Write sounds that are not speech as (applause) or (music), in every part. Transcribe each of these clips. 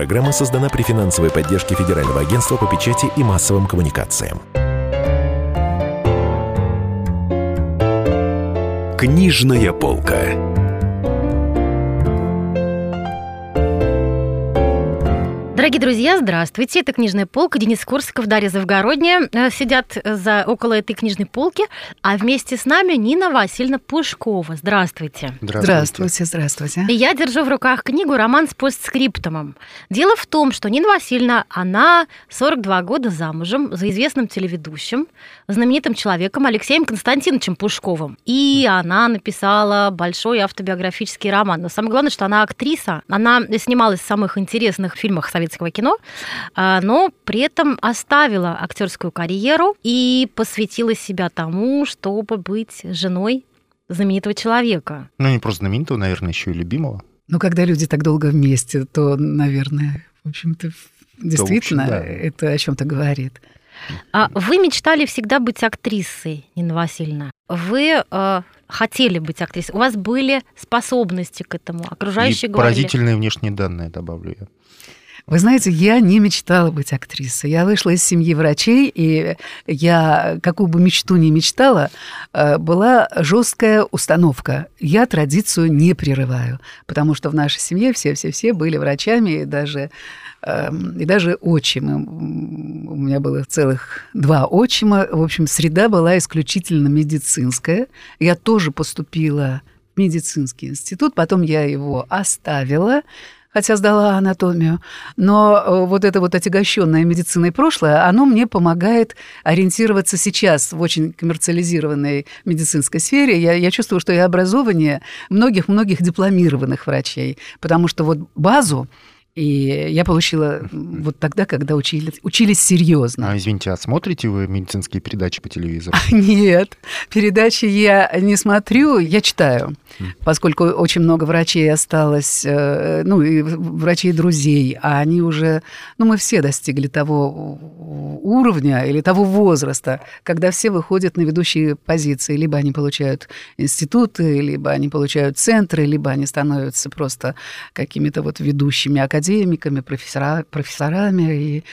программа создана при финансовой поддержке Федерального агентства по печати и массовым коммуникациям. Книжная полка. Дорогие друзья, здравствуйте. Это «Книжная полка». Денис Корсаков, Дарья Завгородняя э, сидят за, около этой книжной полки. А вместе с нами Нина Васильевна Пушкова. Здравствуйте. Здравствуйте. Здравствуйте, И я держу в руках книгу «Роман с постскриптумом». Дело в том, что Нина Васильевна, она 42 года замужем за известным телеведущим, знаменитым человеком Алексеем Константиновичем Пушковым. И она написала большой автобиографический роман. Но самое главное, что она актриса. Она снималась в самых интересных фильмах советского советского кино, а, но при этом оставила актерскую карьеру и посвятила себя тому, чтобы быть женой знаменитого человека. Ну, не просто знаменитого, наверное, еще и любимого. Ну, когда люди так долго вместе, то, наверное, в общем-то, действительно, общем, да. это о чем-то говорит. А вы мечтали всегда быть актрисой, Нина Васильевна. Вы э, хотели быть актрисой. У вас были способности к этому. Окружающие и говорили. поразительные внешние данные, добавлю я. Вы знаете, я не мечтала быть актрисой. Я вышла из семьи врачей, и я, какую бы мечту ни мечтала, э, была жесткая установка. Я традицию не прерываю, потому что в нашей семье все-все-все были врачами, и даже эм, и даже отчимы. У меня было целых два отчима. В общем, среда была исключительно медицинская. Я тоже поступила в медицинский институт, потом я его оставила, хотя сдала анатомию. Но э, вот это вот отягощенное медициной прошлое, оно мне помогает ориентироваться сейчас в очень коммерциализированной медицинской сфере. Я, я чувствую, что я образование многих-многих дипломированных врачей, потому что вот базу и я получила (laughs) вот тогда, когда учили, учились серьезно. А, извините, а смотрите вы медицинские передачи по телевизору? (laughs) Нет, передачи я не смотрю, я читаю, поскольку очень много врачей осталось, э, ну, и врачей друзей, а они уже, ну, мы все достигли того уровня или того возраста, когда все выходят на ведущие позиции. Либо они получают институты, либо они получают центры, либо они становятся просто какими-то вот ведущими академиями академиками, профессора, профессорами. И,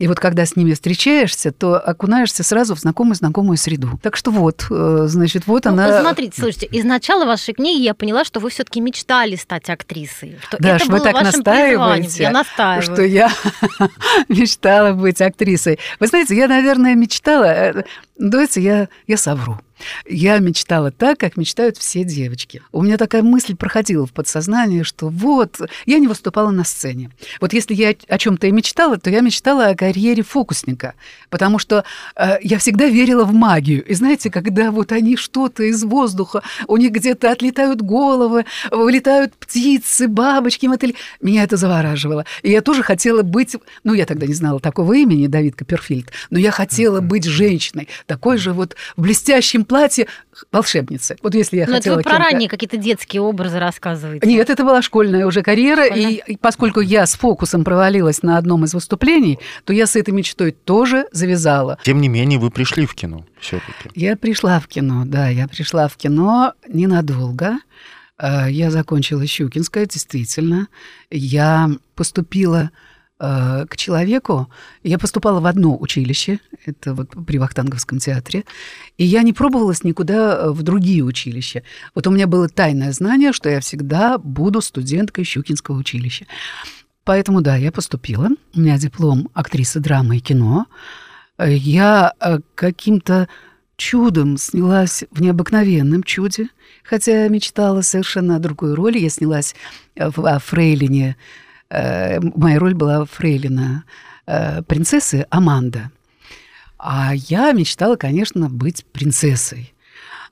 и вот когда с ними встречаешься, то окунаешься сразу в знакомую-знакомую среду. Так что вот, э, значит, вот ну, она... Смотрите, слушайте, из начала вашей книги я поняла, что вы все таки мечтали стать актрисой. Что да, это вы так настаиваете, я настаиваю. что я (laughs) мечтала быть актрисой. Вы знаете, я, наверное, мечтала... Э, давайте я, я совру. Я мечтала так, как мечтают все девочки. У меня такая мысль проходила в подсознании, что вот, я не выступала на сцене. Вот если я о чем-то и мечтала, то я мечтала о карьере фокусника, потому что э, я всегда верила в магию. И знаете, когда вот они что-то из воздуха, у них где-то отлетают головы, вылетают птицы, бабочки, мотыли, меня это завораживало. И я тоже хотела быть, ну, я тогда не знала такого имени, Давид Копперфильд, но я хотела быть женщиной, такой же вот в блестящем платье волшебницы. Вот если я Но хотела... это вы про ранние какие-то детские образы рассказываете. Нет, это была школьная уже карьера, и, и поскольку я с фокусом провалилась на одном из выступлений, то я с этой мечтой тоже завязала. Тем не менее, вы пришли в кино все-таки. Я пришла в кино, да, я пришла в кино ненадолго. Э, я закончила Щукинское, действительно. Я поступила Э, к человеку. Я поступала в одно училище, это вот при Вахтанговском театре, и я не пробовалась никуда э, в другие училища. Вот у меня было тайное знание, что я всегда буду студенткой Щукинского училища. Поэтому, да, я поступила. У меня диплом актрисы драмы и кино. Я э, каким-то чудом снялась в необыкновенном чуде, хотя мечтала совершенно о другой роли. Я снялась в Фрейлине Э, моя роль была фрейлина э, принцессы Аманда. А я мечтала, конечно, быть принцессой.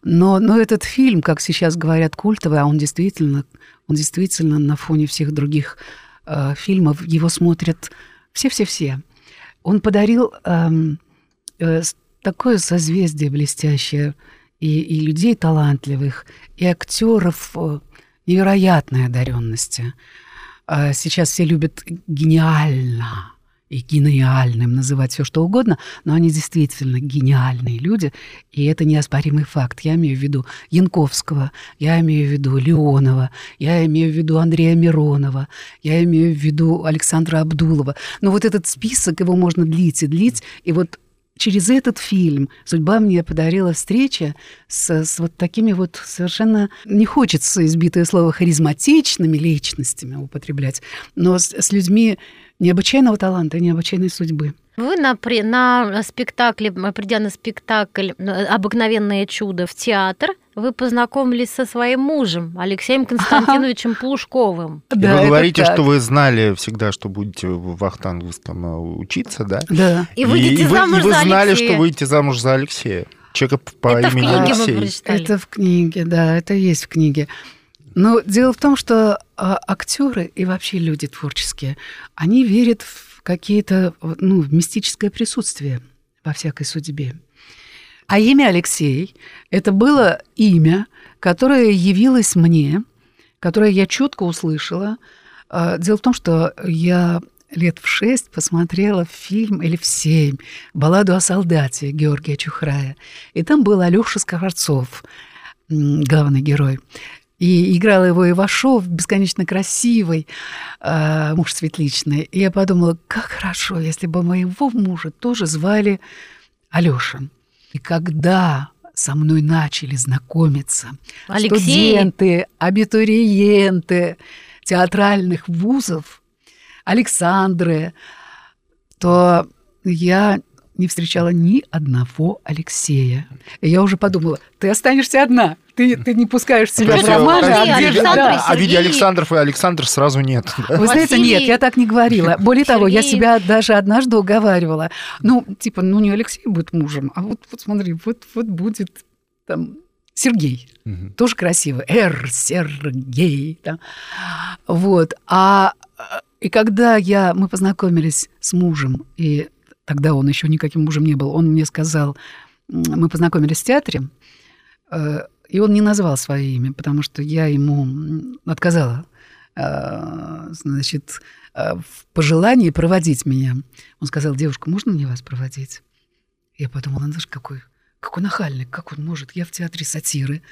Но, но этот фильм, как сейчас говорят, культовый, а он действительно, он действительно на фоне всех других э, фильмов, его смотрят все-все-все. Он подарил э, э, такое созвездие блестящее и, и людей талантливых, и актеров э, невероятной одаренности. А сейчас все любят гениально, и гениальным, называть все что угодно, но они действительно гениальные люди, и это неоспоримый факт. Я имею в виду Янковского, я имею в виду Леонова, я имею в виду Андрея Миронова, я имею в виду Александра Абдулова. Но вот этот список, его можно длить и длить, и вот через этот фильм судьба мне подарила встреча с, с вот такими вот совершенно, не хочется избитое слово, харизматичными личностями употреблять, но с, с людьми необычайного таланта, необычайной судьбы. Вы на, на спектакле, придя на спектакль «Обыкновенное чудо» в театр, вы познакомились со своим мужем Алексеем (laughs) Константиновичем Плушковым. И да, вы говорите, что вы знали всегда, что будете в Вахтанговском э, учиться, да? Да. И, выйдете и, замуж и вы, за и вы знали, Алексея. что выйдете замуж за Алексея. Человека по это имени в книге Алексей. мы прочитали. Это в книге, да, это есть в книге. Но дело в том, что а, актеры и вообще люди творческие, они верят в какие-то, ну, в мистическое присутствие во всякой судьбе. А имя Алексей – это было имя, которое явилось мне, которое я четко услышала. А, Дело в том, что я лет в шесть посмотрела фильм, или в семь, «Балладу о солдате» Георгия Чухрая. И там был Алёша Скворцов, главный герой. И играл его Ивашов, бесконечно красивый, э, муж Светличный. И я подумала, как хорошо, если бы моего мужа тоже звали Алёша. И когда со мной начали знакомиться Алексей. студенты, абитуриенты театральных вузов, Александры, то я не встречала ни одного Алексея. И я уже подумала, ты останешься одна, ты, ты не пускаешь себя в романы, а где да. А в виде Сергей. Александров и Александр сразу нет. Вы знаете, Василий, нет, я так не говорила. Более того, я Сергей. себя даже однажды уговаривала. Ну, типа, ну не Алексей будет мужем, а вот, вот смотри, вот, вот будет там Сергей. Мгм. Тоже красиво. Р. Сергей. да. Вот. А и когда я, мы познакомились с мужем, и тогда он еще никаким мужем не был, он мне сказал, мы познакомились в театре, э, и он не назвал свое имя, потому что я ему отказала э, значит, э, в пожелании проводить меня. Он сказал, девушка, можно мне вас проводить? Я подумала, ну, знаешь, какой, какой нахальный, как он может? Я в театре сатиры,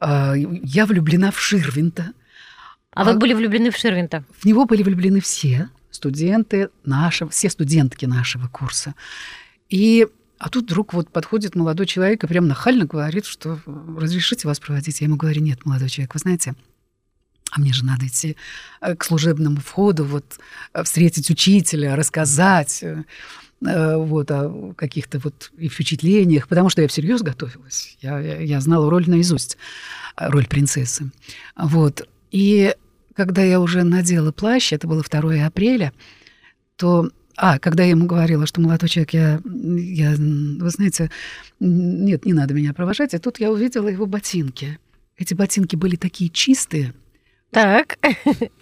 я влюблена в Ширвинта. А вы были влюблены в Ширвинта? В него были влюблены все студенты нашего, все студентки нашего курса. И а тут вдруг вот подходит молодой человек и прям нахально говорит, что разрешите вас проводить. Я ему говорю, нет, молодой человек, вы знаете, а мне же надо идти э, к служебному входу, вот э, встретить учителя, рассказать э, вот о каких-то вот и впечатлениях, потому что я всерьез готовилась. Я, я, я знала роль наизусть, роль принцессы. Вот. И когда я уже надела плащ, это было 2 апреля, то... А, когда я ему говорила, что молодой человек, я, я, вы знаете, нет, не надо меня провожать, и тут я увидела его ботинки. Эти ботинки были такие чистые, Так.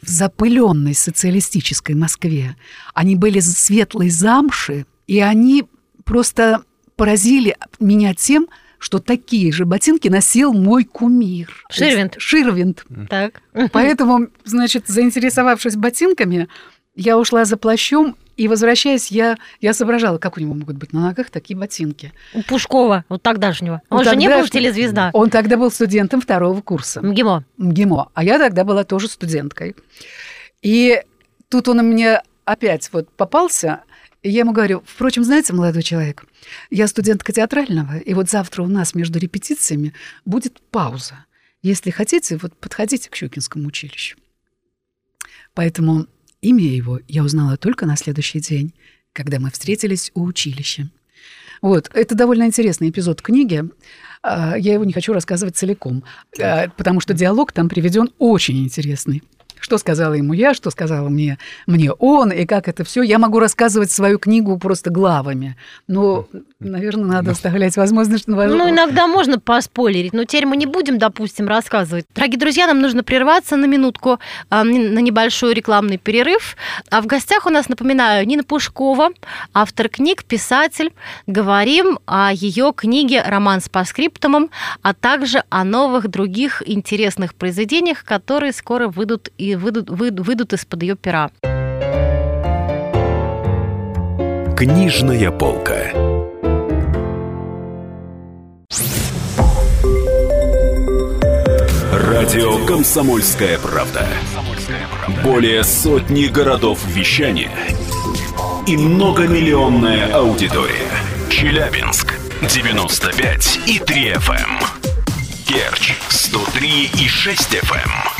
в запыленной социалистической Москве. Они были светлой замши, и они просто поразили меня тем, что такие же ботинки носил мой кумир. Ширвинд. Ширвинд. Так. Поэтому, значит, заинтересовавшись ботинками, я ушла за плащом, и, возвращаясь, я, я соображала, как у него могут быть на ногах такие ботинки. У Пушкова, вот тогдашнего. У Он же не был телезвезда. Он тогда был студентом второго курса. МГИМО. МГИМО. А я тогда была тоже студенткой. И тут он мне опять вот попался, я ему говорю, впрочем, знаете, молодой человек, я студентка театрального, и вот завтра у нас между репетициями будет пауза. Если хотите, вот подходите к Щукинскому училищу. Поэтому имя его я узнала только на следующий день, когда мы встретились у училища. Вот, это довольно интересный эпизод книги. А, Я его не хочу рассказывать целиком, а, потому что диалог там приведен очень интересный. Что сказала ему я, что сказала мне, мне он, и как это все. Я могу рассказывать свою книгу просто главами. Но, наверное, надо оставлять возможность... на Ну, иногда можно поспойлерить, но теперь мы не будем, допустим, рассказывать. Дорогие друзья, нам нужно прерваться на минутку, а, на небольшой рекламный перерыв. А в гостях у нас, напоминаю, Нина Пушкова, автор книг, писатель. Говорим о ее книге «Роман с паскриптумом», а также о новых других интересных произведениях, которые скоро выйдут и выйдут, выйдут, выйдут из-под ее пера. Книжная полка. Радио «Комсомольская правда». Более сотни городов вещания и многомиллионная аудитория. Челябинск 95 и 3 FM. Керчь 103 и 6 FM.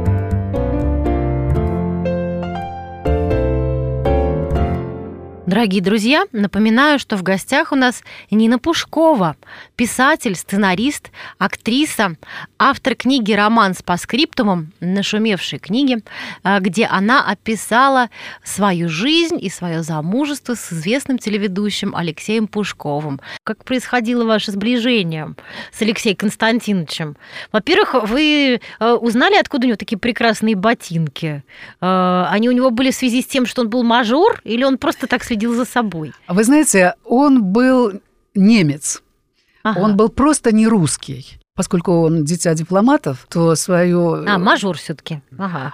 Дорогие друзья, напоминаю, что в гостях у нас Нина Пушкова, писатель, сценарист, актриса, автор книги «Роман с паскриптумом», нашумевшей книги, э, где она описала свою жизнь и свое замужество с известным телеведущим Алексеем Пушковым. Как происходило ваше сближение с Алексеем Константиновичем? Во-первых, вы э, узнали, откуда у него такие прекрасные ботинки? Э, они у него были в связи с тем, что он был мажор, или он просто так следил за собой? Вы знаете, он был немец. Ага. Он был просто не русский. Поскольку он дитя дипломатов, то свою... А, мажор все-таки. Ага.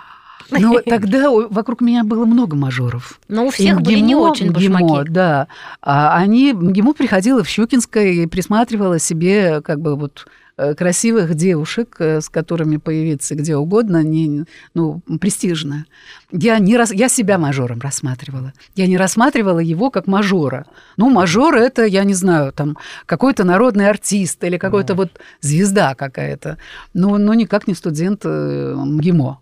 Но тогда у- вокруг меня было много мажоров. Но у И всех были не МГИМО, очень МГИМО, башмаки. да. А они, МГИМО приходила в Щукинское и присматривала себе как бы вот э, красивых девушек, э, с которыми появиться где угодно, не, ну, престижно. Я, не рас... я себя мажором рассматривала. Я не рассматривала его как мажора. Ну, мажор – это, я не знаю, там, какой-то народный артист или какой-то вот звезда какая-то. Но, но никак не студент э, МГИМО.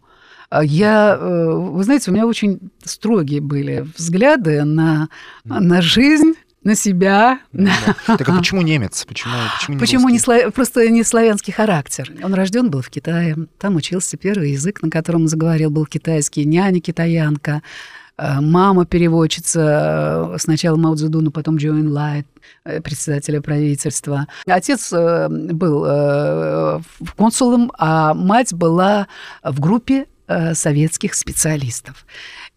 А Я, э, вы знаете, у меня очень строгие были взгляды на, на жизнь, на себя. Да. Так а (laughs) почему немец? Почему, почему не Почему не просто не славянский характер? Он рожден был в Китае, там учился первый язык, на котором он заговорил, был китайский, няня китаянка, э, мама переводчица, э, сначала Мао Цзэдуна, потом Джоэн Лайт, э, председателя правительства. Отец был консулом, а мать была в группе советских специалистов.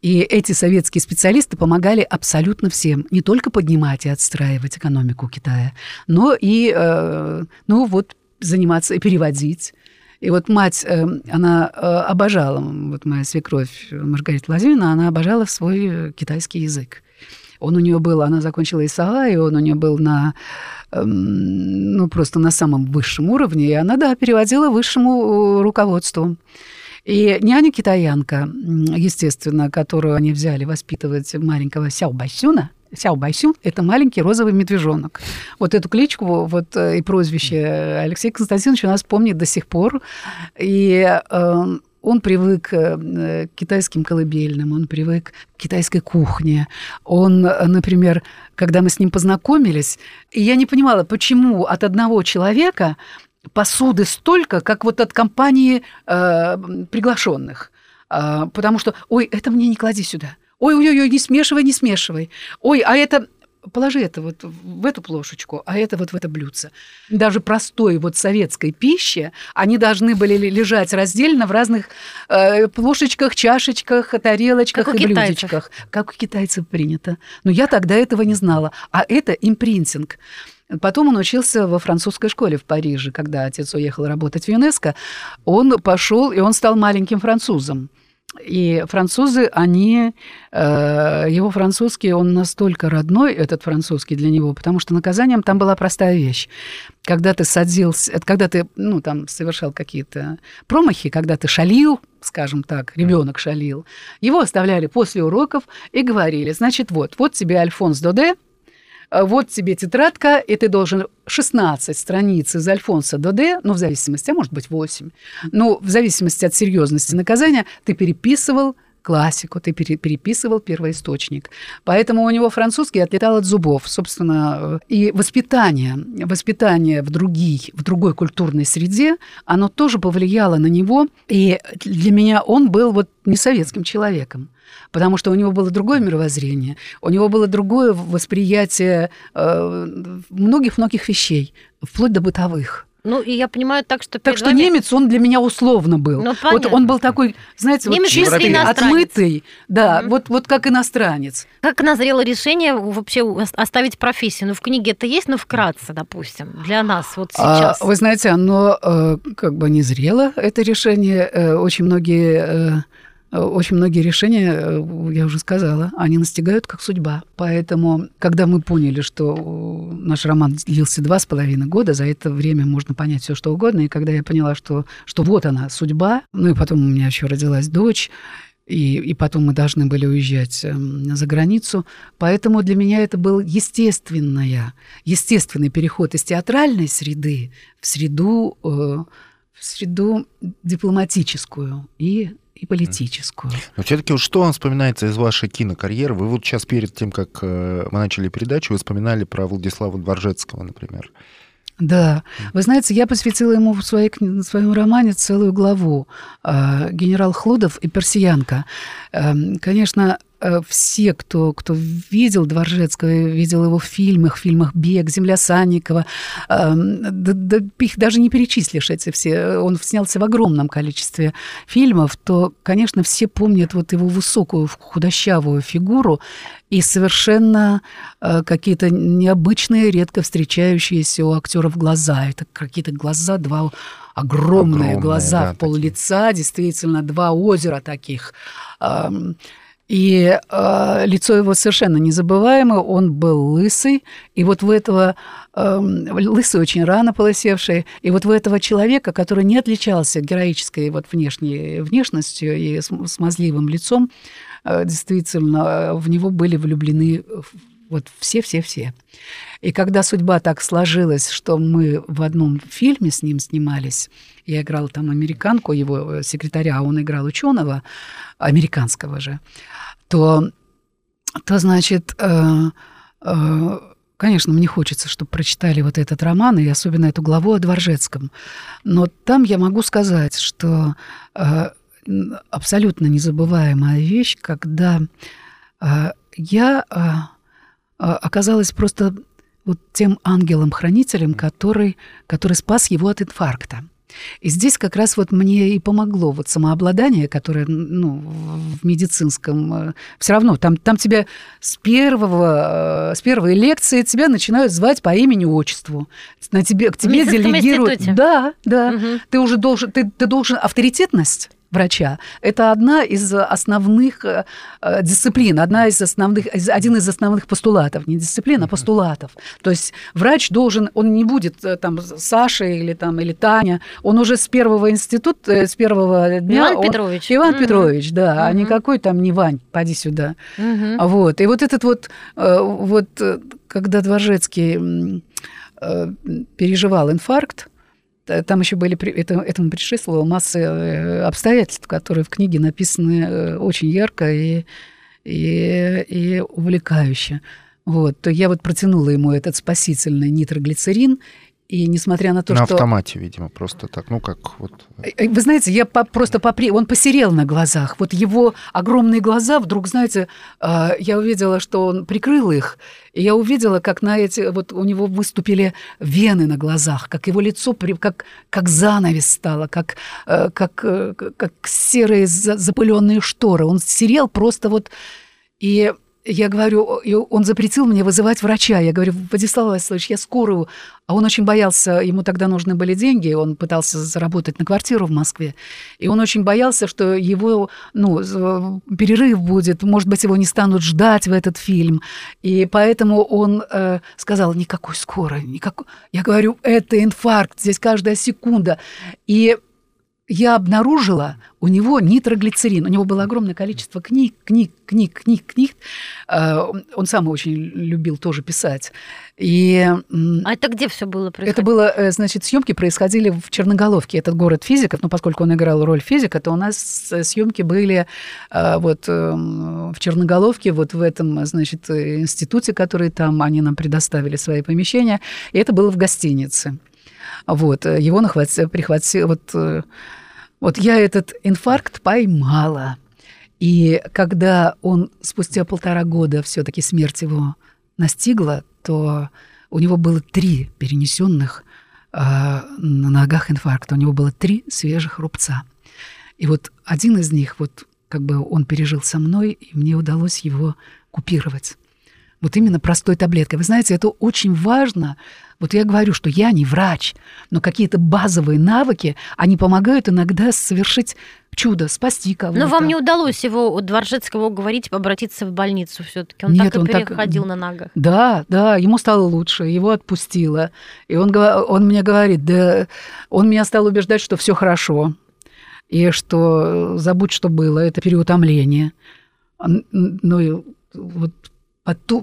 И эти советские специалисты помогали абсолютно всем, не только поднимать и отстраивать экономику Китая, но и, э, ну вот, заниматься и переводить. И вот мать, э, она э, обожала, вот моя свекровь Маргарита Владимировна, она обожала свой китайский язык. Он у нее был, она закончила ИСА, и он у нее был на, эм, ну, просто на самом высшем уровне, и она, да, переводила высшему руководству. И няня китаянка, естественно, которую они взяли воспитывать маленького Сяо Байсюна, Сяо Байсюн – это маленький розовый медвежонок. Вот эту кличку вот, э, и прозвище Алексей Константинович у нас помнит до сих пор. И э, он привык э, к китайским колыбельным, он привык к китайской кухне. Он, например, когда мы с ним познакомились, я не понимала, почему от одного человека посуды столько, как вот от компании э, приглашенных. А, потому что, ой, это мне не клади сюда. Ой-ой-ой, не смешивай, не смешивай. Ой, а это положи это вот в эту плошечку, а это вот в это блюдце. Даже простой вот советской пищи, они должны были ли- лежать раздельно в разных э, плошечках, чашечках, тарелочках Как и китайцев. блюдечках. Как у китайцев принято. Но я тогда этого не знала. А это импринтинг. Потом он учился во французской школе в Париже, когда отец уехал работать в ЮНЕСКО. Он пошел, и он стал маленьким французом. И французы, они, э, его французский, он настолько родной, этот французский для него, потому что наказанием там была простая вещь. Когда ты садился, это когда ты, ну, там, совершал какие-то промахи, когда ты шалил, скажем так, ребенок шалил, его оставляли после уроков и говорили, значит, вот, вот тебе Альфонс Доде, вот тебе тетрадка, и ты должен 16 страниц из Альфонса Доде, ну, в зависимости, а может быть, 8, ну, в зависимости от серьезности наказания, ты переписывал классику, ты пере- переписывал первоисточник. Поэтому у него французский отлетал от зубов, собственно. И воспитание, воспитание в, других, в другой культурной среде, оно тоже повлияло на него. И для меня он был вот не советским человеком потому что у него было другое мировоззрение, у него было другое восприятие э, многих-многих вещей, вплоть до бытовых. Ну, и я понимаю так, что... Так что вами- немец, он для меня условно был. Ну, вот он был такой, знаете, вот Немец чистый, если иностранец. отмытый, да, Мгм. вот, вот как иностранец. Как назрело решение вообще ос- оставить профессию? Ну, в книге это есть, но вкратце, допустим, для нас вот А, сейчас. вы знаете, оно э, как бы не зрело, это решение. Э, очень многие... очень многие решения, э, я уже сказала, они настигают как судьба. Поэтому, когда мы поняли, что э, наш роман длился два с половиной года, за это время можно понять все что угодно, и когда я поняла, что, что вот она, судьба, ну и потом у меня еще родилась дочь, и, и потом мы должны были уезжать эм, за границу. Поэтому для меня это был естественная, естественный переход из театральной среды в среду, э, в среду дипломатическую и, и политическую. Но все-таки что вам вспоминается из вашей кинокарьеры? Вы вот сейчас перед тем, как э, мы начали передачу, вы вспоминали про Владислава Дворжецкого, например. Да, вы знаете, я посвятила ему в, своей, в своем романе целую главу э, «Генерал Хлудов и персиянка». Эм, конечно, все, кто, кто видел Дворжецкого, видел его в фильмах, в фильмах «Бег», «Земля Санникова», эм, да- да их даже не перечислишь, эти все. Он снялся в огромном количестве фильмов, то, конечно, все помнят вот его высокую худощавую фигуру и совершенно э, какие-то необычные, редко встречающиеся у актеров глаза. Это какие-то глаза, два огромные, Огромные, глаза да, в пол лица, действительно, два озера таких. Ам, И э, лицо его совершенно незабываемое, он был лысый, и вот в этого, эм, лысый очень рано полысевший, и вот в этого человека, который не отличался героической вот внешней внешностью и см- смазливым лицом, э, действительно, э, в него были влюблены э, вот все-все-все. И когда судьба так сложилась, что мы в одном фильме с ним снимались, я играла там американку, его э, секретаря, а он играл ученого, американского же, то, то значит, э, э, конечно, мне хочется, чтобы прочитали вот этот роман, и особенно эту главу о Дворжецком. Но там я могу сказать, что э, абсолютно незабываемая вещь, когда э, я э, э, оказалась просто вот тем ангелом-хранителем, который, который спас его от инфаркта. И здесь как раз вот мне и помогло вот самообладание, которое ну, в медицинском... Все равно там, там тебя с, первого, э, с первой лекции тебя начинают звать по имени-отчеству. На тебе, к тебе делегируют... институте? Да, да. Мгм. Ты уже должен... Ты, ты должен... Авторитетность врача – это одна из основных э, э, дисциплин, одна из основных, один из основных постулатов, не дисциплин, а постулатов. То есть врач должен, он не будет э, там Саша или там или Таня, он уже с первого института, с первого дня. Иван он- Петрович. Иван Мгм. Петрович, да, а Мгм. никакой там не Вань, поди сюда. А Вот. И вот этот вот, э, вот когда Дворжецкий э, переживал инфаркт, там еще были, это, этому предшествовала масса э, обстоятельств, которые в книге написаны э, очень ярко и, и, и увлекающе. Вот, то я вот протянула ему этот спасительный нитроглицерин, и несмотря на то, На что... автомате, видимо, просто так. Ну, как вот... Э, Вы знаете, я по- просто попри... он посерел на глазах. Вот его огромные глаза вдруг, знаете, э, я увидела, что он прикрыл их, и я увидела, как на эти вот у него выступили вены на глазах, как его лицо при... как как занавес стало, как э, как э, как серые за- запыленные шторы. Он серел просто вот и я говорю, он запретил мне вызывать врача. Я говорю, Владислав Васильевич, я скорую. А он очень боялся, ему тогда нужны были деньги, он пытался заработать на квартиру в Москве. И он очень боялся, что его, ну, перерыв будет, может быть, его не станут ждать в этот фильм. И поэтому он э, сказал, никакой скорой, никакой. Я говорю, это инфаркт, здесь каждая секунда. И я обнаружила у него нитроглицерин. У него было огромное количество книг, книг, книг, книг, книг. Э, Он сам очень любил тоже писать. И А это где все было происходило? это было, э, значит, съемки происходили в Черноголовке, этот город физиков, но поскольку он играл роль физика, то у нас съемки были э, вот э, в Черноголовке, вот в этом, значит, э, институте, который там, они нам предоставили свои помещения, и это было в гостинице. Вот, э, его нахватил, прихватил, вот, э, вот я этот инфаркт поймала. И когда он спустя полтора года все-таки смерть его настигла, то у него было три перенесенных на ногах инфаркт. У него было три свежих рубца. И вот один из них, вот как бы он пережил со мной, и мне удалось его купировать. Вот именно простой таблеткой. Вы знаете, это очень важно. Вот я говорю, что я не врач, но какие-то базовые навыки, они помогают иногда совершить чудо, спасти кого-то. Но вам не удалось его у Дворжецкого уговорить обратиться в больницу все таки Он Нет, так и он переходил так... на ногах. Да, да, ему стало лучше, его отпустило. И он, он мне говорит, да, он меня стал убеждать, что все хорошо, и что забудь, что было, это переутомление. Ну, вот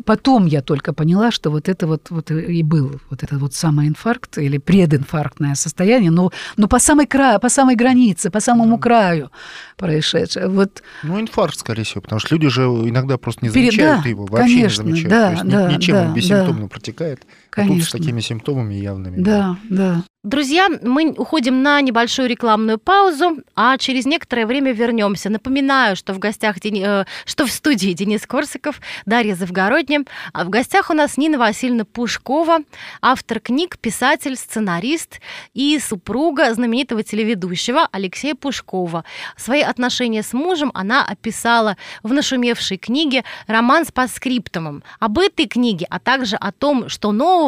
Потом я только поняла, что вот это вот, вот и был вот этот вот самый инфаркт или прединфарктное состояние, но, но по самой краю, по самой границе, по самому краю происшедшее. Вот. Ну, инфаркт, скорее всего, потому что люди же иногда просто не замечают Перед, его, вообще конечно, не замечают. Да, То есть да, ничем да, он бессимптомно да. протекает. Конечно. А тут с такими симптомами явными. Да, да. да. Друзья, мы уходим на небольшую рекламную паузу, а через некоторое время вернемся. Напоминаю, что в гостях Дени... Э, что в студии Денис Корсаков, Дарья Завгородня, а в гостях у нас Нина Васильевна Пушкова, автор книг, писатель, сценарист и супруга знаменитого телеведущего Алексея Пушкова. Свои отношения с мужем она описала в нашумевшей книге «Роман с паскриптумом». Об этой книге, а также о том, что нового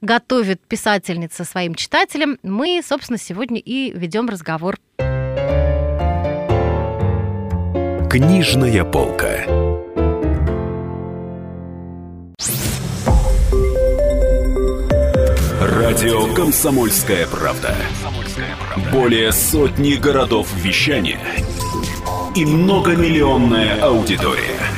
готовит писательница своим читателям, мы, собственно, сегодня и ведем разговор. Книжная полка. Радио Комсомольская правда". Более сотни городов вещания и многомиллионная аудитория.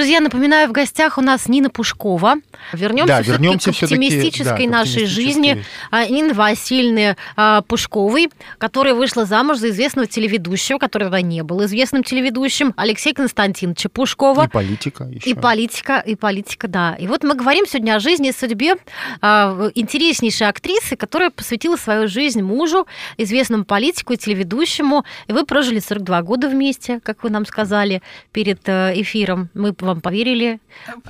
Друзья, напоминаю, в гостях у нас Нина Пушкова. Вернемся, да, вернемся к оптимистической да, нашей жизни. А, Нина Васильевна а, Пушковой, которая вышла замуж за известного телеведущего, который тогда не был известным телеведущим, Алексея Константиновича Пушкова. И политика еще. И политика, и политика, да. И вот мы говорим сегодня о жизни и судьбе а, интереснейшей актрисы, которая посвятила свою жизнь мужу, известному политику и телеведущему. И вы прожили 42 года вместе, как вы нам сказали перед э, эфиром. Мы вам поверили.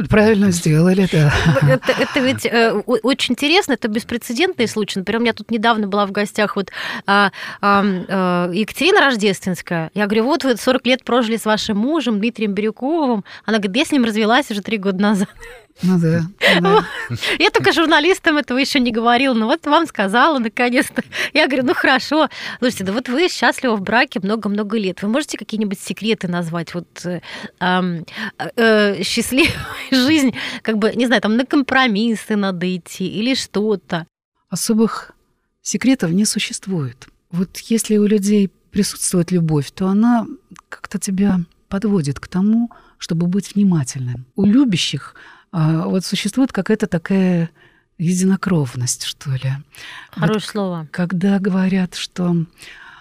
Правильно сделали, да. Это, это ведь э, очень интересно, это беспрецедентный случай. Например, у меня тут недавно была в гостях вот а, а, а, Екатерина Рождественская. Я говорю, вот вы 40 лет прожили с вашим мужем Дмитрием Бирюковым. Она говорит, я с ним развелась уже три года назад. Ну да. да. Я только журналистам этого еще не говорила, но вот вам сказала наконец-то. Я говорю, ну хорошо. Слушайте, да вот вы счастливы в браке много-много лет. Вы можете какие-нибудь секреты назвать? Вот э, э, э, счастливая (laughs) жизнь, как бы, не знаю, там на компромиссы надо идти или что-то. Особых секретов не существует. Вот если у людей присутствует любовь, то она как-то тебя подводит к тому, чтобы быть внимательным. У любящих а, вот существует какая-то такая единокровность, что ли. Хорошее вот, слово. Когда говорят, что...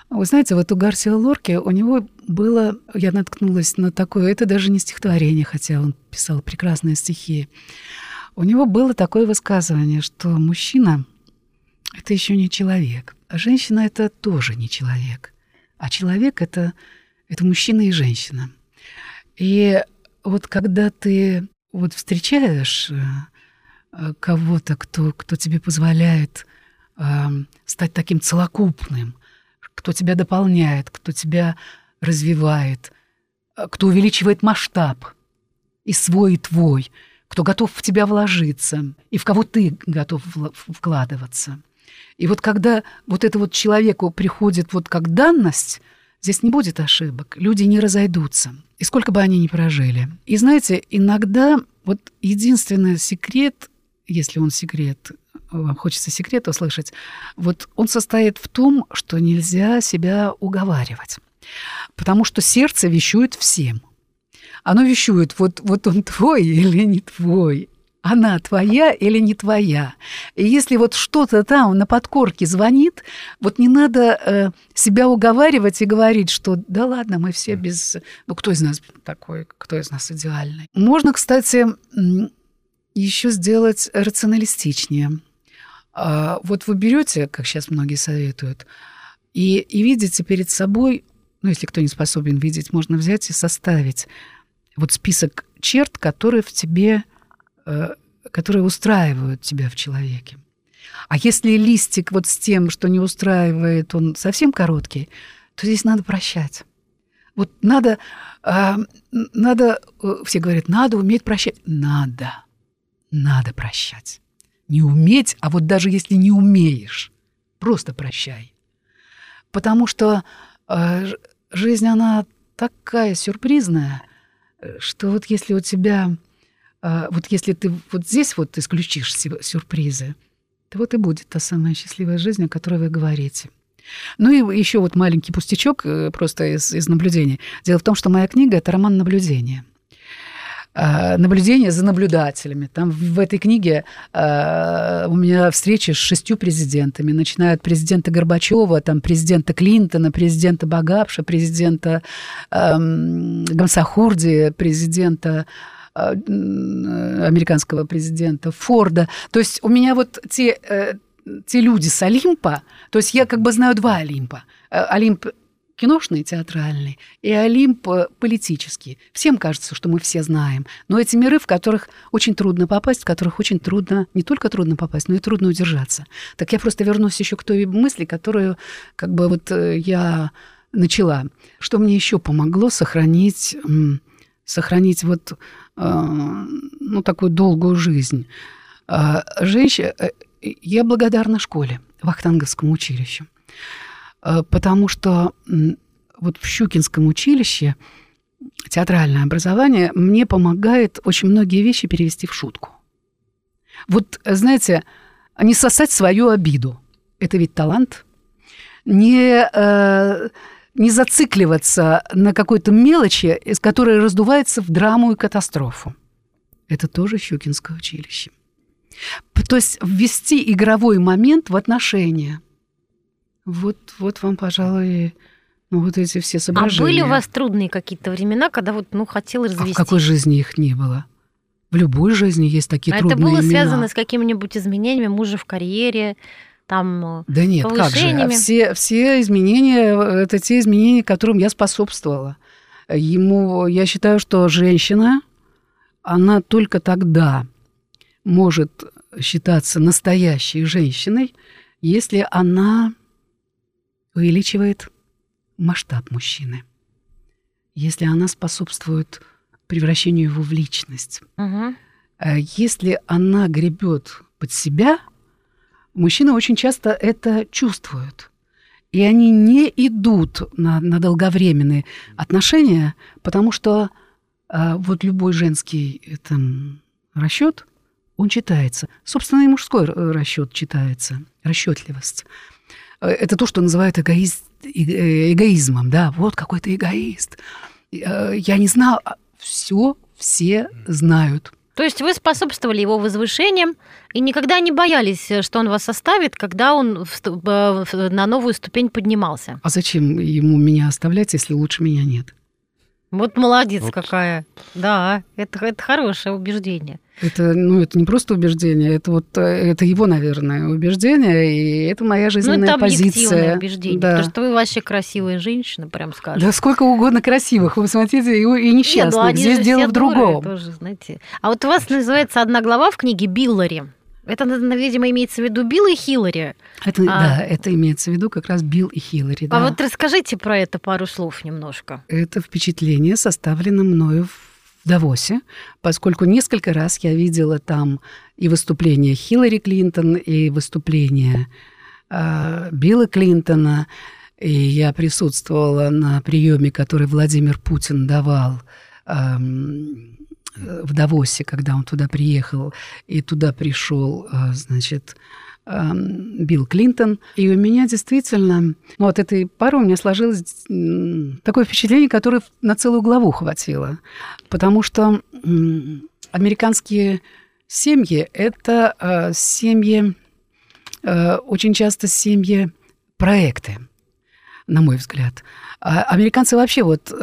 Вы знаете, вот у Гарсия Лорки у него было... Я наткнулась на такое... Это даже не стихотворение, хотя он писал прекрасные стихи. У него было такое высказывание, что мужчина — это еще не человек, а женщина — это тоже не человек. А человек — это, это мужчина и женщина. И вот когда ты вот встречаешь э, э, кого-то, кто, кто тебе позволяет э, стать таким целокупным, кто тебя дополняет, кто тебя развивает, э, кто увеличивает масштаб и свой, и твой, кто готов в тебя вложиться, и в кого ты готов вкладываться. И вот когда вот это вот человеку приходит вот как данность, здесь не будет ошибок, люди не разойдутся – и сколько бы они ни прожили. И знаете, иногда вот единственный секрет, если он секрет, вам хочется секрет услышать, вот он состоит в том, что нельзя себя уговаривать. Потому что сердце вещует всем. Оно вещует, вот, вот он твой или не твой. Она твоя или не твоя. И если вот что-то там на подкорке звонит, вот не надо э, себя уговаривать и говорить, что да ладно, мы все без... Ну, кто из нас такой, кто из нас идеальный? Можно, кстати, еще сделать рационалистичнее. А, вот вы берете, как сейчас многие советуют, и, и видите перед собой, ну, если кто не способен видеть, можно взять и составить вот список черт, которые в тебе, которые устраивают тебя в человеке. А если листик вот с тем, что не устраивает, он совсем короткий, то здесь надо прощать. Вот надо, а, надо, э, все говорят, надо уметь прощать. Надо, надо прощать. Не уметь, а вот даже если не умеешь, просто прощай. Потому что э, жизнь, она такая сюрпризная, что вот если у тебя, э, вот если ты вот здесь вот исключишь сюрпризы, то вот и будет та самая счастливая жизнь, о которой вы говорите. Ну и еще вот маленький пустячок э, просто из, из наблюдения. Дело в том, что моя книга — это роман наблюдения. Э, наблюдение за наблюдателями. Там в этой книге э, у меня встречи с шестью президентами, начиная от президента Горбачева, там президента Клинтона, президента Багапша, президента эм, Гамсахурди, президента э, американского президента Форда. То есть у меня вот те, те люди с Олимпа, то есть я как бы знаю два Олимпа. Олимп киношный, театральный, и Олимп э, политический. Всем кажется, что мы все знаем. Но эти миры, в которых очень трудно попасть, в которых очень трудно, не только трудно попасть, но и трудно удержаться. Так я просто вернусь еще к той мысли, которую как бы вот э, я начала. Что мне еще помогло сохранить, сохранить вот э, ну, такую долгую жизнь. Женщина, я благодарна школе, Вахтанговскому училищу. Э, потому что вот в Щукинском училище театральное образование мне помогает очень многие вещи перевести в шутку. Вот, знаете, не сосать свою обиду. Это ведь талант. Не, э, не зацикливаться на какой-то мелочи, из которой раздувается в драму и катастрофу. Это тоже Щукинское училище. То есть ввести игровой момент в отношения – вот, вот вам, пожалуй, ну, вот эти все соображения. А были у вас трудные какие-то времена, когда вот, ну, хотел развести? А в какой жизни их не было? В любой жизни есть такие а трудные это было имена. связано с какими-нибудь изменениями мужа в карьере, там, Да нет, как же. Все, все изменения, это те изменения, которым я способствовала. Ему, я считаю, что женщина, она только тогда может считаться настоящей женщиной, если она увеличивает масштаб мужчины. Если она способствует превращению его в личность. Угу. Если она гребет под себя, мужчины очень часто это чувствуют. И они не идут на, на долговременные отношения, потому что а, вот любой женский э, там, расчет, он читается. Собственно, и мужской э, расчет читается, расчетливость. Э, это то, что называют эгоист, э, эгоизмом, да, вот какой-то эгоист. Э, я не знал, а все, все знают. То есть вы способствовали его возвышениям и никогда не боялись, что он вас оставит, когда он на новую ступень поднимался? А зачем ему меня оставлять, если лучше меня нет? Вот молодец вот. какая. Да, это, это хорошее убеждение. Это, ну, это не просто убеждение, это вот э, это его, наверное, убеждение, и это моя жизненная ну, это позиция. убеждение, да. потому что вы вообще красивая женщина, прям скажем. Да сколько угодно красивых, вы смотрите, и, и несчастных. Нет, ну, Здесь дело в другом. Тоже, знаете. А вот у вас называется одна глава в книге «Биллари». Это, видимо, имеется в виду Билл и Хиллари. Это, а... Да, это имеется в виду как раз Билл и Хиллари. А да. вот расскажите про это пару слов немножко. Это впечатление составлено мною в Давосе, поскольку несколько раз я видела там и выступление Хиллари Клинтон, и выступление э, Билла Клинтона, и я присутствовала на приеме, который Владимир Путин давал Э, в Давосе, когда он туда приехал, и туда пришел, э, значит, эм, Билл Клинтон. И у меня действительно, ну, вот этой пары у меня сложилось такое впечатление, которое на целую главу хватило. Потому что американские Семьи – это э, семьи, э, очень часто семьи проекты, на мой взгляд. А американцы вообще вот...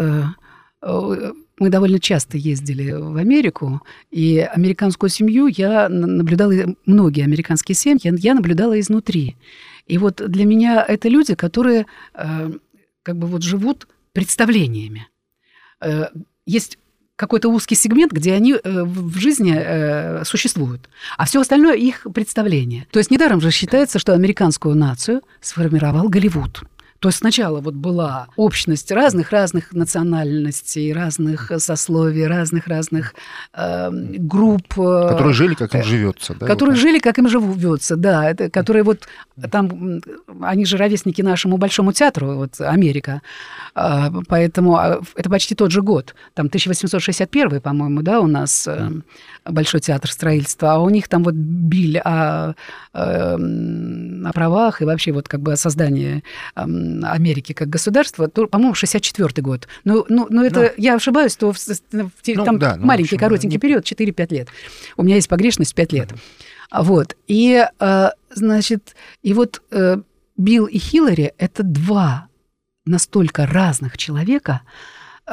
Мы довольно часто ездили в Америку, и американскую семью я наблюдала, многие американские семьи я наблюдала изнутри. И вот для меня это люди, которые э, как бы вот живут представлениями. Э, есть какой-то узкий сегмент, где они э, в жизни э, существуют, а все остальное их представление. То есть недаром же считается, что американскую нацию сформировал Голливуд. То есть сначала вот была общность разных-разных национальностей, разных сословий, разных-разных э, групп. Э, которые жили, как им живется. Да, которые вот. жили, как им живется, да. Это, которые вот там, они же ровесники нашему Большому театру, вот Америка. А, поэтому а, это почти тот же год. Там 1861, по-моему, да, у нас э, Большой театр строительства, а у них там вот биль о, о, о правах и вообще вот как бы о создании Америки как государства, то, по-моему, 64 год. Ну, ну, ну это, ну, я ошибаюсь, то в, в, ну, там да, ну, маленький, общем, коротенький да, период, 4-5 лет. У меня есть погрешность 5 лет. Uh-huh. Вот. И, э, значит, и вот э, Билл и Хиллари – это два настолько разных человека,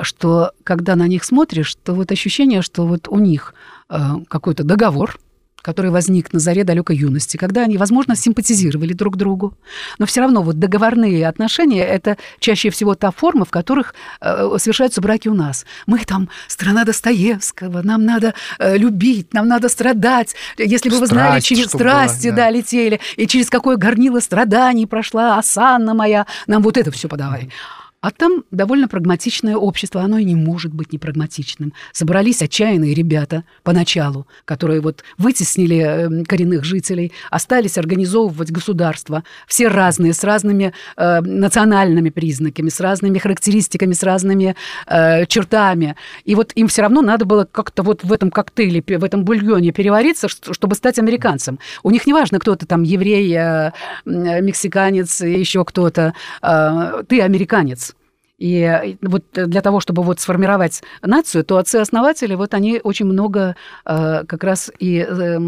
что когда на них смотришь, то вот ощущение, что вот у них э, какой-то договор – который возник на заре далекой юности, когда они, возможно, симпатизировали друг другу. Но все равно вот договорные отношения – это чаще всего та форма, в которых э, совершаются браки у нас. Мы там страна Достоевского, нам надо э, любить, нам надо страдать. Если бы вы знали, через страсти было, да. да, летели, и через какое горнило страданий прошла Асанна моя, нам вот это все подавай. Mm-hmm. А там довольно прагматичное общество, оно и не может быть непрагматичным. Собрались отчаянные ребята поначалу, которые вот вытеснили эм, коренных жителей, остались организовывать государство, все разные, с разными э, национальными признаками, с разными характеристиками, с разными э, чертами. И вот им все равно надо было как-то вот в этом коктейле, в этом бульоне перевариться, чтобы стать американцем. У них не важно, кто то там, еврей, э, мексиканец, еще кто-то. Э, ты американец. И вот для того, чтобы вот сформировать нацию, то отцы-основатели, вот они очень много э, как раз и э,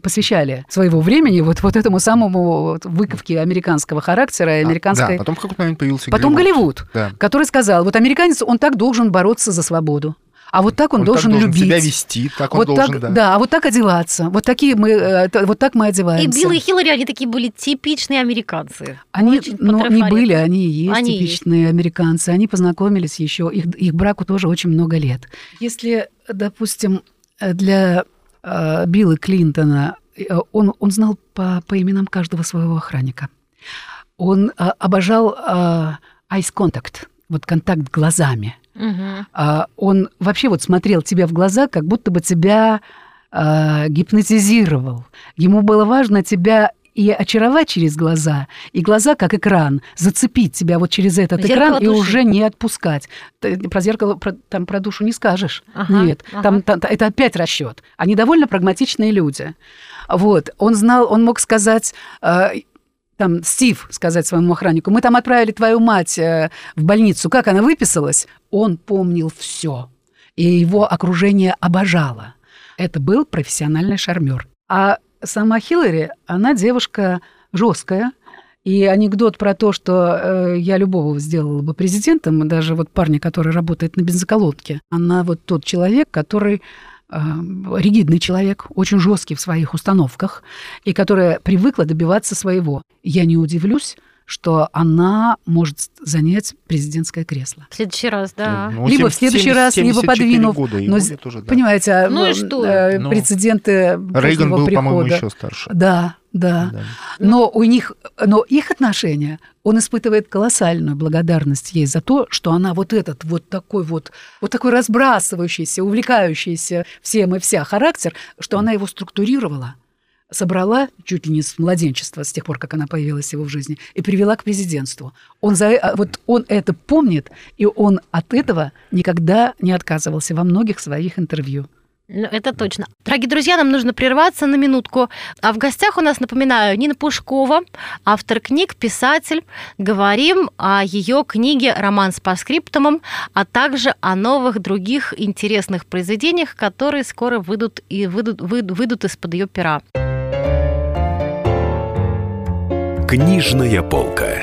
посвящали своего времени вот, вот этому самому вот, выковке американского характера и американской... А, да, потом в какой-то момент появился Потом Голливуд, Голливуд да. который сказал, вот американец, он так должен бороться за свободу. А вот так он, он должен, так должен любить. себя вести, так он вот должен, так, да. Да, а вот так одеваться. Вот такие мы, э, вот так мы одеваемся. И Билл и Хиллари, они такие были типичные американцы. Они, ну, не были, они и есть они типичные есть. американцы. Они познакомились еще, их, их браку тоже очень много лет. Если, допустим, для э, Билла Клинтона э, он, он знал по, по именам каждого своего охранника. Он э, обожал э, eye contact, вот контакт глазами – Угу. А, он вообще вот смотрел тебе в глаза, как будто бы тебя а, гипнотизировал. Ему было важно тебя и очаровать через глаза, и глаза как экран, зацепить тебя вот через этот зеркало экран души. и уже не отпускать. Ты про зеркало, про, там про душу не скажешь. Ага, Нет, ага. Там, там это опять расчет. Они довольно прагматичные люди. Вот, он знал, он мог сказать, а, там, Стив, сказать своему охраннику, мы там отправили твою мать э, в больницу, как она выписалась? Он помнил все, и его окружение обожало. Это был профессиональный шармер. А сама Хиллари, она девушка жесткая, и анекдот про то, что э, я любого сделала бы президентом, даже вот парня, который работает на бензоколонке, она вот тот человек, который ригидный человек, очень жесткий в своих установках, и которая привыкла добиваться своего. Я не удивлюсь, что она может занять президентское кресло. В следующий раз, да. Ну, либо 70, в следующий раз, либо подвинув. Года, но, тоже, да. Понимаете, а, ну, и что? Э, ну, прецеденты Рейган был, по-моему, еще старше. Да, да, да. Но у них, но их отношения, он испытывает колоссальную благодарность ей за то, что она вот этот вот такой вот, вот такой разбрасывающийся, увлекающийся всем и вся характер, что она его структурировала собрала чуть ли не с младенчества, с тех пор, как она появилась его в жизни, и привела к президентству. Он, за, а, вот он это помнит, и он от этого никогда не отказывался во многих своих интервью. Ну, это точно. Дорогие друзья, нам нужно прерваться на минутку. А в гостях у нас, напоминаю, Нина Пушкова, автор книг, писатель. Говорим о ее книге «Роман с паскриптумом», а также о новых других интересных произведениях, которые скоро выйдут, и выйдут, выйдут из-под ее пера. Книжная полка.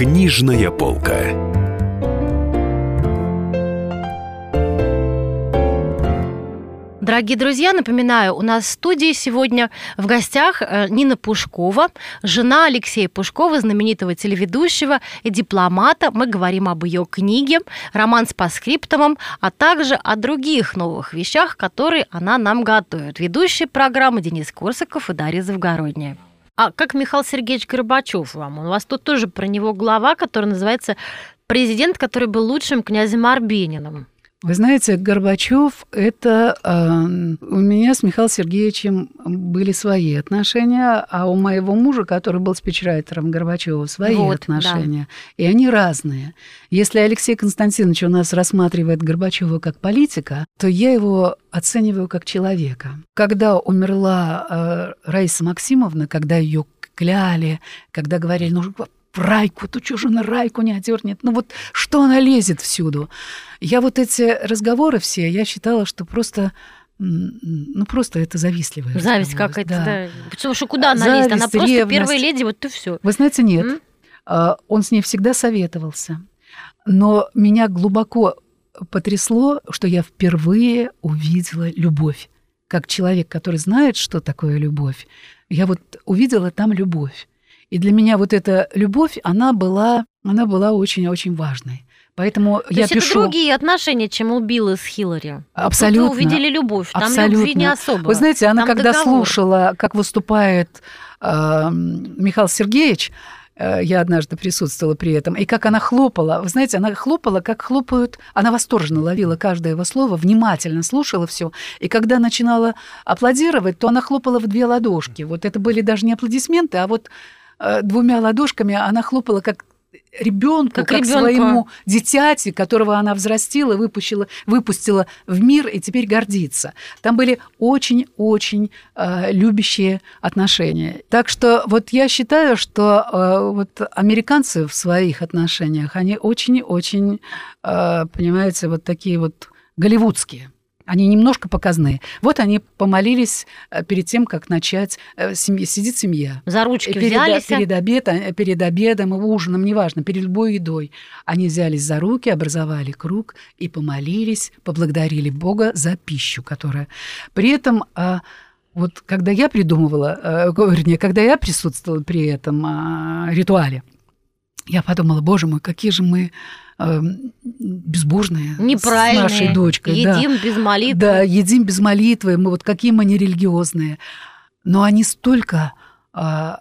Книжная полка. Дорогие друзья, напоминаю, у нас в студии сегодня в гостях э, Нина Пушкова, жена Алексея Пушкова, знаменитого телеведущего и дипломата. Мы говорим об ее книге «Роман с паскриптовым», а также о других новых вещах, которые она нам готовит. Ведущие программы Денис Корсаков и Дарья Завгородняя. А как Михаил Сергеевич Горбачев вам? У вас тут тоже про него глава, которая называется «Президент, который был лучшим князем Арбениным». Вы знаете, Горбачев это э, у меня с Михаилом Сергеевичем были свои отношения, а у моего мужа, который был спичрайтером Горбачева, свои вот, отношения. Да. И они разные. Если Алексей Константинович у нас рассматривает Горбачева как политика, то я его оцениваю как человека. Когда умерла э, Раиса Максимовна, когда ее кляли, когда говорили, ну Райку, то что же на Райку не одернет? Ну вот что она лезет всюду? Я вот эти разговоры все, я считала, что просто ну, просто это завистливая. Зависть какая-то, да. да. Потому что куда она Зависть, лезет? Она просто ревность. первая леди, вот ты все. Вы знаете, нет. М? А, он с ней всегда советовался. Но меня глубоко потрясло, что я впервые увидела любовь. Как человек, который знает, что такое любовь, я вот увидела там любовь. И для меня вот эта любовь, она была, она была очень-очень важной. Поэтому То я есть пишу... это другие отношения, чем у Билла с Хиллари. Абсолютно. Тут вы увидели любовь, там Абсолютно. любви не особо. Вы знаете, она там когда договор. слушала, как выступает э, Михаил Сергеевич, э, я однажды присутствовала при этом, и как она хлопала. Вы знаете, она хлопала, как хлопают... Она восторженно ловила каждое его слово, внимательно слушала все. И когда начинала аплодировать, то она хлопала в две ладошки. Вот это были даже не аплодисменты, а вот двумя ладошками она хлопала как ребенку, как, как своему дитяти, которого она взрастила, выпустила, выпустила в мир и теперь гордится. Там были очень-очень э, любящие отношения. Так что вот я считаю, что э, вот американцы в своих отношениях, они очень-очень, э, понимаете, вот такие вот голливудские. Они немножко показные. Вот они помолились э, перед тем, как начать. Э, семья, сидит семья. За ручки перед, взялись? Перед, обед, э, перед обедом, ужином, неважно, перед любой едой. Они взялись за руки, образовали круг и помолились, поблагодарили Бога за пищу, которая... При этом а, вот когда я придумывала, вернее, когда я присутствовала при этом а, ритуале, я подумала, боже мой, какие же мы э, безбожные с нашей дочкой. Едим да. без молитвы. Да, едим без молитвы. Мы вот какие мы нерелигиозные. Но они столько... Э,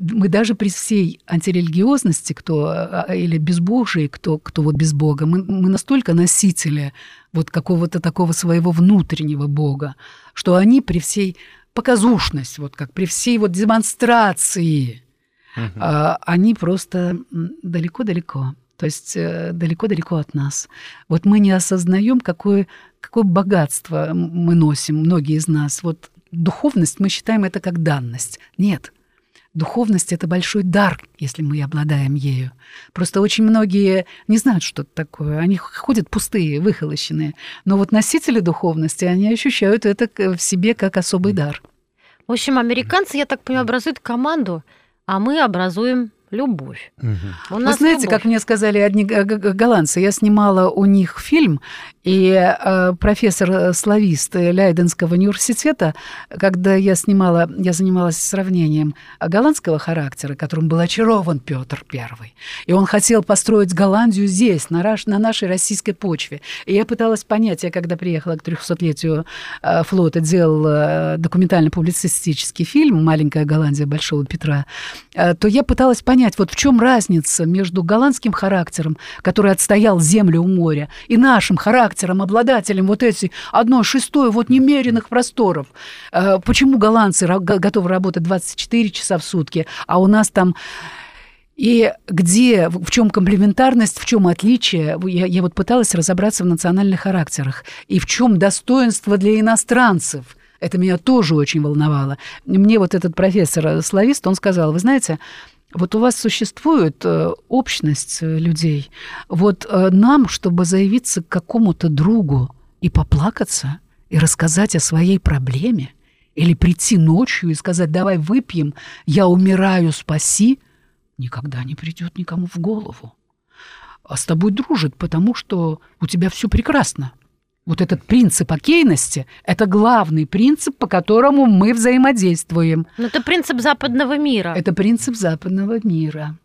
мы даже при всей антирелигиозности, кто э, или безбожие, кто, кто вот без Бога, мы, мы настолько носители вот какого-то такого своего внутреннего Бога, что они при всей показушность, вот как при всей вот демонстрации угу. они просто далеко-далеко. То есть э, далеко-далеко от нас. Вот мы не осознаем, какое, какое богатство мы носим, многие из нас. Вот духовность мы считаем это как данность. Нет. Духовность — это большой дар, если мы обладаем ею. Просто очень многие не знают, что это такое. Они ходят пустые, выхолощенные. Но вот носители духовности, они ощущают это в себе как особый дар. В общем, американцы, я так понимаю, образуют команду — а мы образуем любовь. Угу. У нас Вы знаете, любовь. как мне сказали одни голландцы, я снимала у них фильм, И э, профессор-славист Лейденского университета, когда я снимала, я занималась сравнением голландского характера, которым был очарован Петр I, и он хотел построить Голландию здесь, на, на нашей российской почве. И я пыталась понять, я когда приехала к 300-летию э, флота, делала э, документально-публицистический фильм «Маленькая Голландия Большого Петра», э, то я пыталась понять, вот в чем разница между голландским характером, который отстоял землю у моря, и нашим характером, характером, обладателем вот эти одной шестой вот немеренных просторов. Э, почему голландцы готовы работать 24 часа в сутки, а у нас там и где, в чем комплементарность, в чем отличие, я, я вот пыталась разобраться в национальных характерах, и в чем достоинство для иностранцев. Это меня тоже очень волновало. Мне вот этот профессор-славист, он сказал, вы знаете, вот у вас существует э, общность э, людей. Вот э, нам, чтобы заявиться к какому-то другу и поплакаться, и рассказать о своей проблеме, или прийти ночью и сказать, давай выпьем, я умираю, спаси, никогда не придет никому в голову. А с тобой дружит, потому что у тебя все прекрасно. Вот этот принцип окейности – это главный принцип, по которому мы взаимодействуем. Но это принцип западного мира. Это принцип западного мира.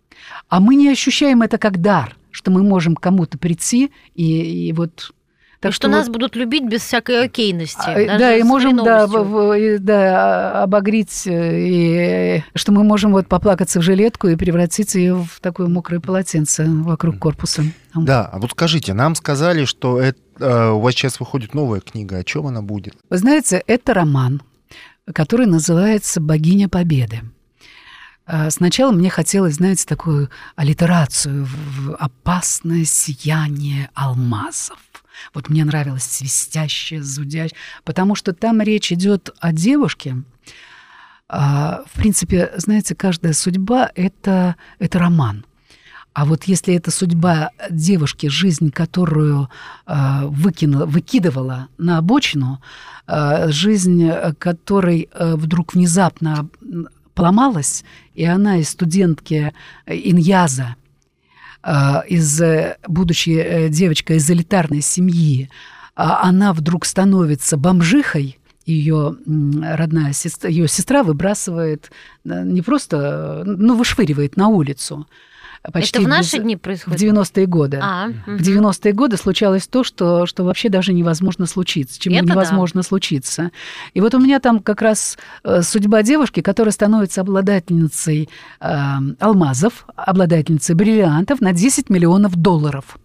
А мы не ощущаем это как дар, что мы можем к кому-то прийти и, и вот так и что, что нас будут любить без всякой окейности. А, да, и можем да, в, да, обогреть, э, и что мы можем вот поплакаться в жилетку и превратить ее в такое мокрое полотенце вокруг корпуса. Да, а вот скажите, нам сказали, что это, у вас сейчас выходит новая книга. О чем она будет? Вы знаете, это роман, который называется «Богиня Победы». А, сначала мне хотелось, знаете, такую аллитерацию в опасное сияние алмазов. Вот мне нравилось свистящее, зудящее, потому что там речь идет о девушке. А, в принципе, знаете, каждая судьба это, это роман. А вот если это судьба девушки, жизнь, которую э, выкинула, выкидывала на обочину, э, жизнь которой э, вдруг внезапно поломалась, и она из студентки Иньяза а, из, э, будучи э, девочкой из элитарной семьи, а она вдруг становится бомжихой, ее родная сестра, ее сестра выбрасывает э, не просто, ну, вышвыривает на улицу почти... Это в наши без... дни происходит? В 90-е годы. А, угу. В 90-е годы случалось то, что, что вообще даже невозможно случиться, чему Это невозможно да. случиться. И вот у меня там как раз э, судьба девушки, которая становится обладательницей э, алмазов, обладательницей бриллиантов на 10 миллионов долларов.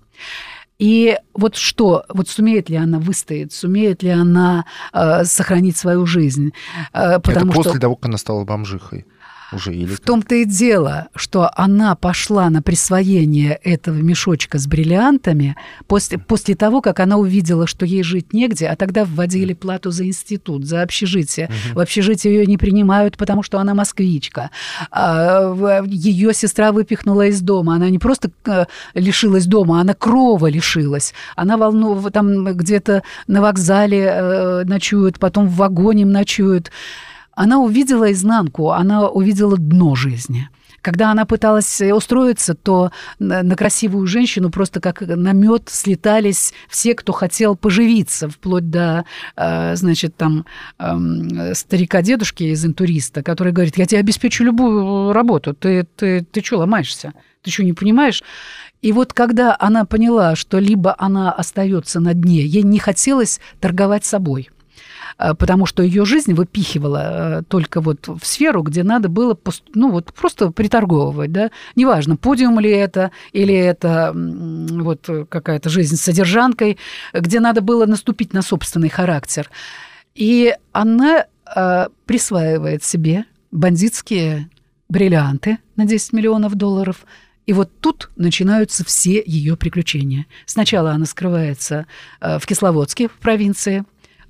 И вот что, вот сумеет ли она выстоять, сумеет ли она э, сохранить свою жизнь? Э, потому Это после что... того, как она стала бомжихой уже? Или в том-то и дело, что она пошла на присвоение этого мешочка с бриллиантами после, после того, как она увидела, что ей жить негде, а тогда вводили плату за институт, за общежитие. Угу. В общежитие ее не принимают, потому что она москвичка. А, ее сестра выпихнула из дома. Она не просто э, лишилась дома, она крова лишилась. Она волну там где-то на вокзале э, ночует, потом в вагоне ночует. Она увидела изнанку, она увидела дно жизни. Когда она пыталась устроиться, то на красивую женщину просто как на мед слетались все, кто хотел поживиться, вплоть до, э, значит, там эм, старика-дедушки из интуриста, который говорит, я тебе обеспечу любую работу, ты, ты, ты что ломаешься? Ты что, не понимаешь? И вот когда она поняла, что либо она остается на дне, ей не хотелось торговать собой – Э, потому что ее жизнь выпихивала э, только вот в сферу, где надо было ну, вот просто приторговывать, да, неважно, подиум ли это, или это вот какая-то жизнь с содержанкой, где надо было наступить на собственный характер. И она э, присваивает себе бандитские бриллианты на 10 миллионов долларов – и вот тут начинаются все ее приключения. Сначала она скрывается в Кисловодске, в провинции,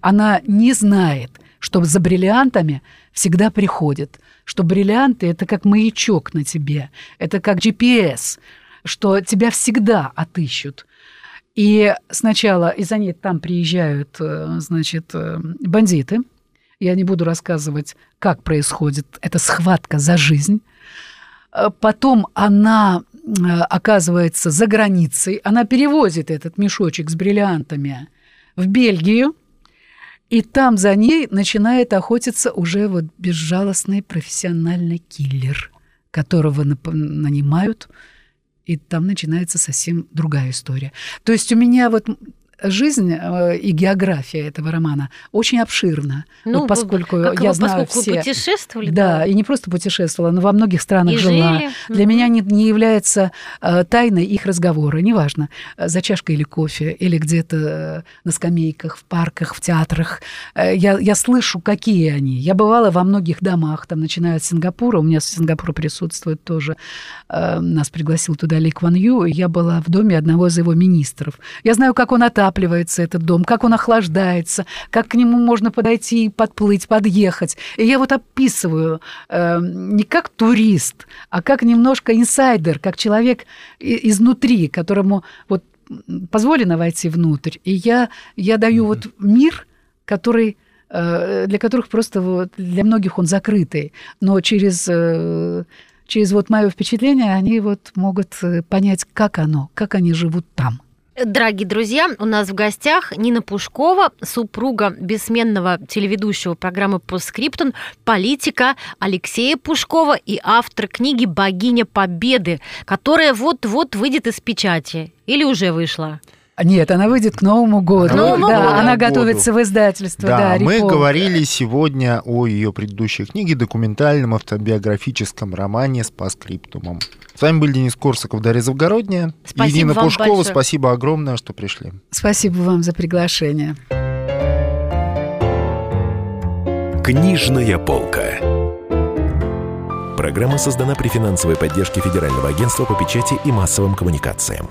она не знает, что за бриллиантами всегда приходит, что бриллианты – это как маячок на тебе, это как GPS, что тебя всегда отыщут. И сначала и за ней там приезжают, э, значит, э, бандиты. Я не буду рассказывать, как происходит эта схватка за жизнь. Э, потом она оказывается за границей, она перевозит этот мешочек с бриллиантами – в Бельгию, и там за ней начинает охотиться уже вот безжалостный профессиональный киллер, которого нанимают, и там начинается совсем другая история. То есть у меня вот жизнь э, и география этого романа очень обширна. Ну, вот поскольку как я знаю поскольку все. путешествовали. Да, да, и не просто путешествовала, но во многих странах и жила. Жили. Для угу. меня не, не является э, тайной их разговоры, неважно, э, за чашкой или кофе, или где-то на скамейках, в парках, в театрах. Я, я слышу, какие они. Я бывала во многих домах, там, начиная от Сингапура, у меня с Сингапура присутствует тоже. Нас пригласил туда Ли Кван Ю, и я была в доме одного из его министров. Я знаю, как он отап отапливается этот дом, как он охлаждается, как к нему можно подойти, подплыть, подъехать. И я вот описываю э, не как турист, а как немножко инсайдер, как человек изнутри, которому вот позволено войти внутрь. И я, я даю mm-hmm. вот мир, который э, для которых просто вот, для многих он закрытый, но через э, через вот мое впечатление они вот могут э, понять, как оно, как они живут там. Дорогие друзья, у нас в гостях Нина Пушкова, супруга бессменного телеведущего программы «Постскриптон», политика Алексея Пушкова и автор книги «Богиня Победы», которая вот-вот выйдет из печати или уже вышла. Нет, она выйдет к Новому году. К Новому да, году. она готовится в издательство. Да, да мы говорили сегодня о ее предыдущей книге, документальном автобиографическом романе с паскриптумом. С вами был Денис Корсаков, Дарья Завгородняя. Спасибо Ирина Пушкова, большое. спасибо огромное, что пришли. Спасибо вам за приглашение. Книжная полка. Программа создана при финансовой поддержке Федерального агентства по печати и массовым коммуникациям.